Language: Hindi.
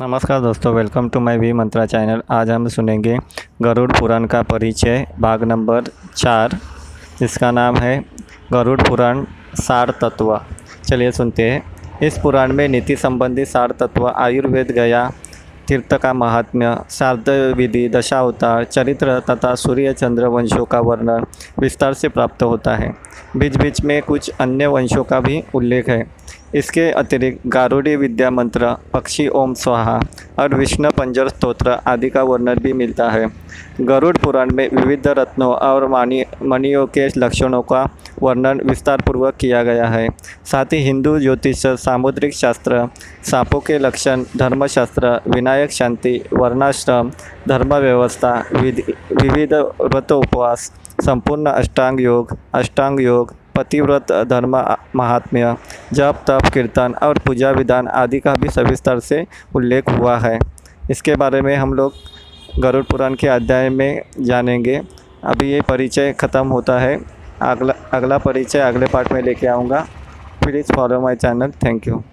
नमस्कार दोस्तों welcome to my V Mantra channel आज हम सुनेंगे गरुड़ पुराण का परिचय, भाग नंबर चार। जिसका नाम है गरुड़ पुराण सार तत्व चलिए सुनते हैं। इस पुराण में नीति संबंधी सार तत्व आयुर्वेद, गया तीर्थ का महात्म्य शारद विधि दशावतार, चरित्र तथा सूर्य चंद्र वंशों का वर्णन विस्तार से प्राप्त होता है। बीच बीच में कुछ अन्य वंशों का भी उल्लेख है। इसके अतिरिक्त गारुड़ी विद्या मंत्र, पक्षी ओम स्वाहा और विष्णु पंजर स्त्रोत्र आदि का वर्णन भी मिलता है। गरुड़ पुराण में विविध रत्नों और मानी मणियों के लक्षणों का वर्णन विस्तार पूर्वक किया गया है। साथ ही हिंदू, ज्योतिष, सामुद्रिक शास्त्र, सांपों के लक्षण, धर्मशास्त्र, विनायक शांति, वर्णाश्रम धर्म व्यवस्था विधि, विविध व्रत उपवास, संपूर्ण अष्टांग योग अष्टांग योग, पतिव्रत, धर्म, महात्म्य, जप, तप, कीर्तन और पूजा विधान आदि का भी सविस्तर से उल्लेख हुआ है। इसके बारे में हम लोग गरुड़ पुराण के अध्याय में जानेंगे। अभी ये परिचय ख़त्म होता है। अगला अगला परिचय अगले पार्ट में लेके आऊँगा। Please follow my channel. Thank you.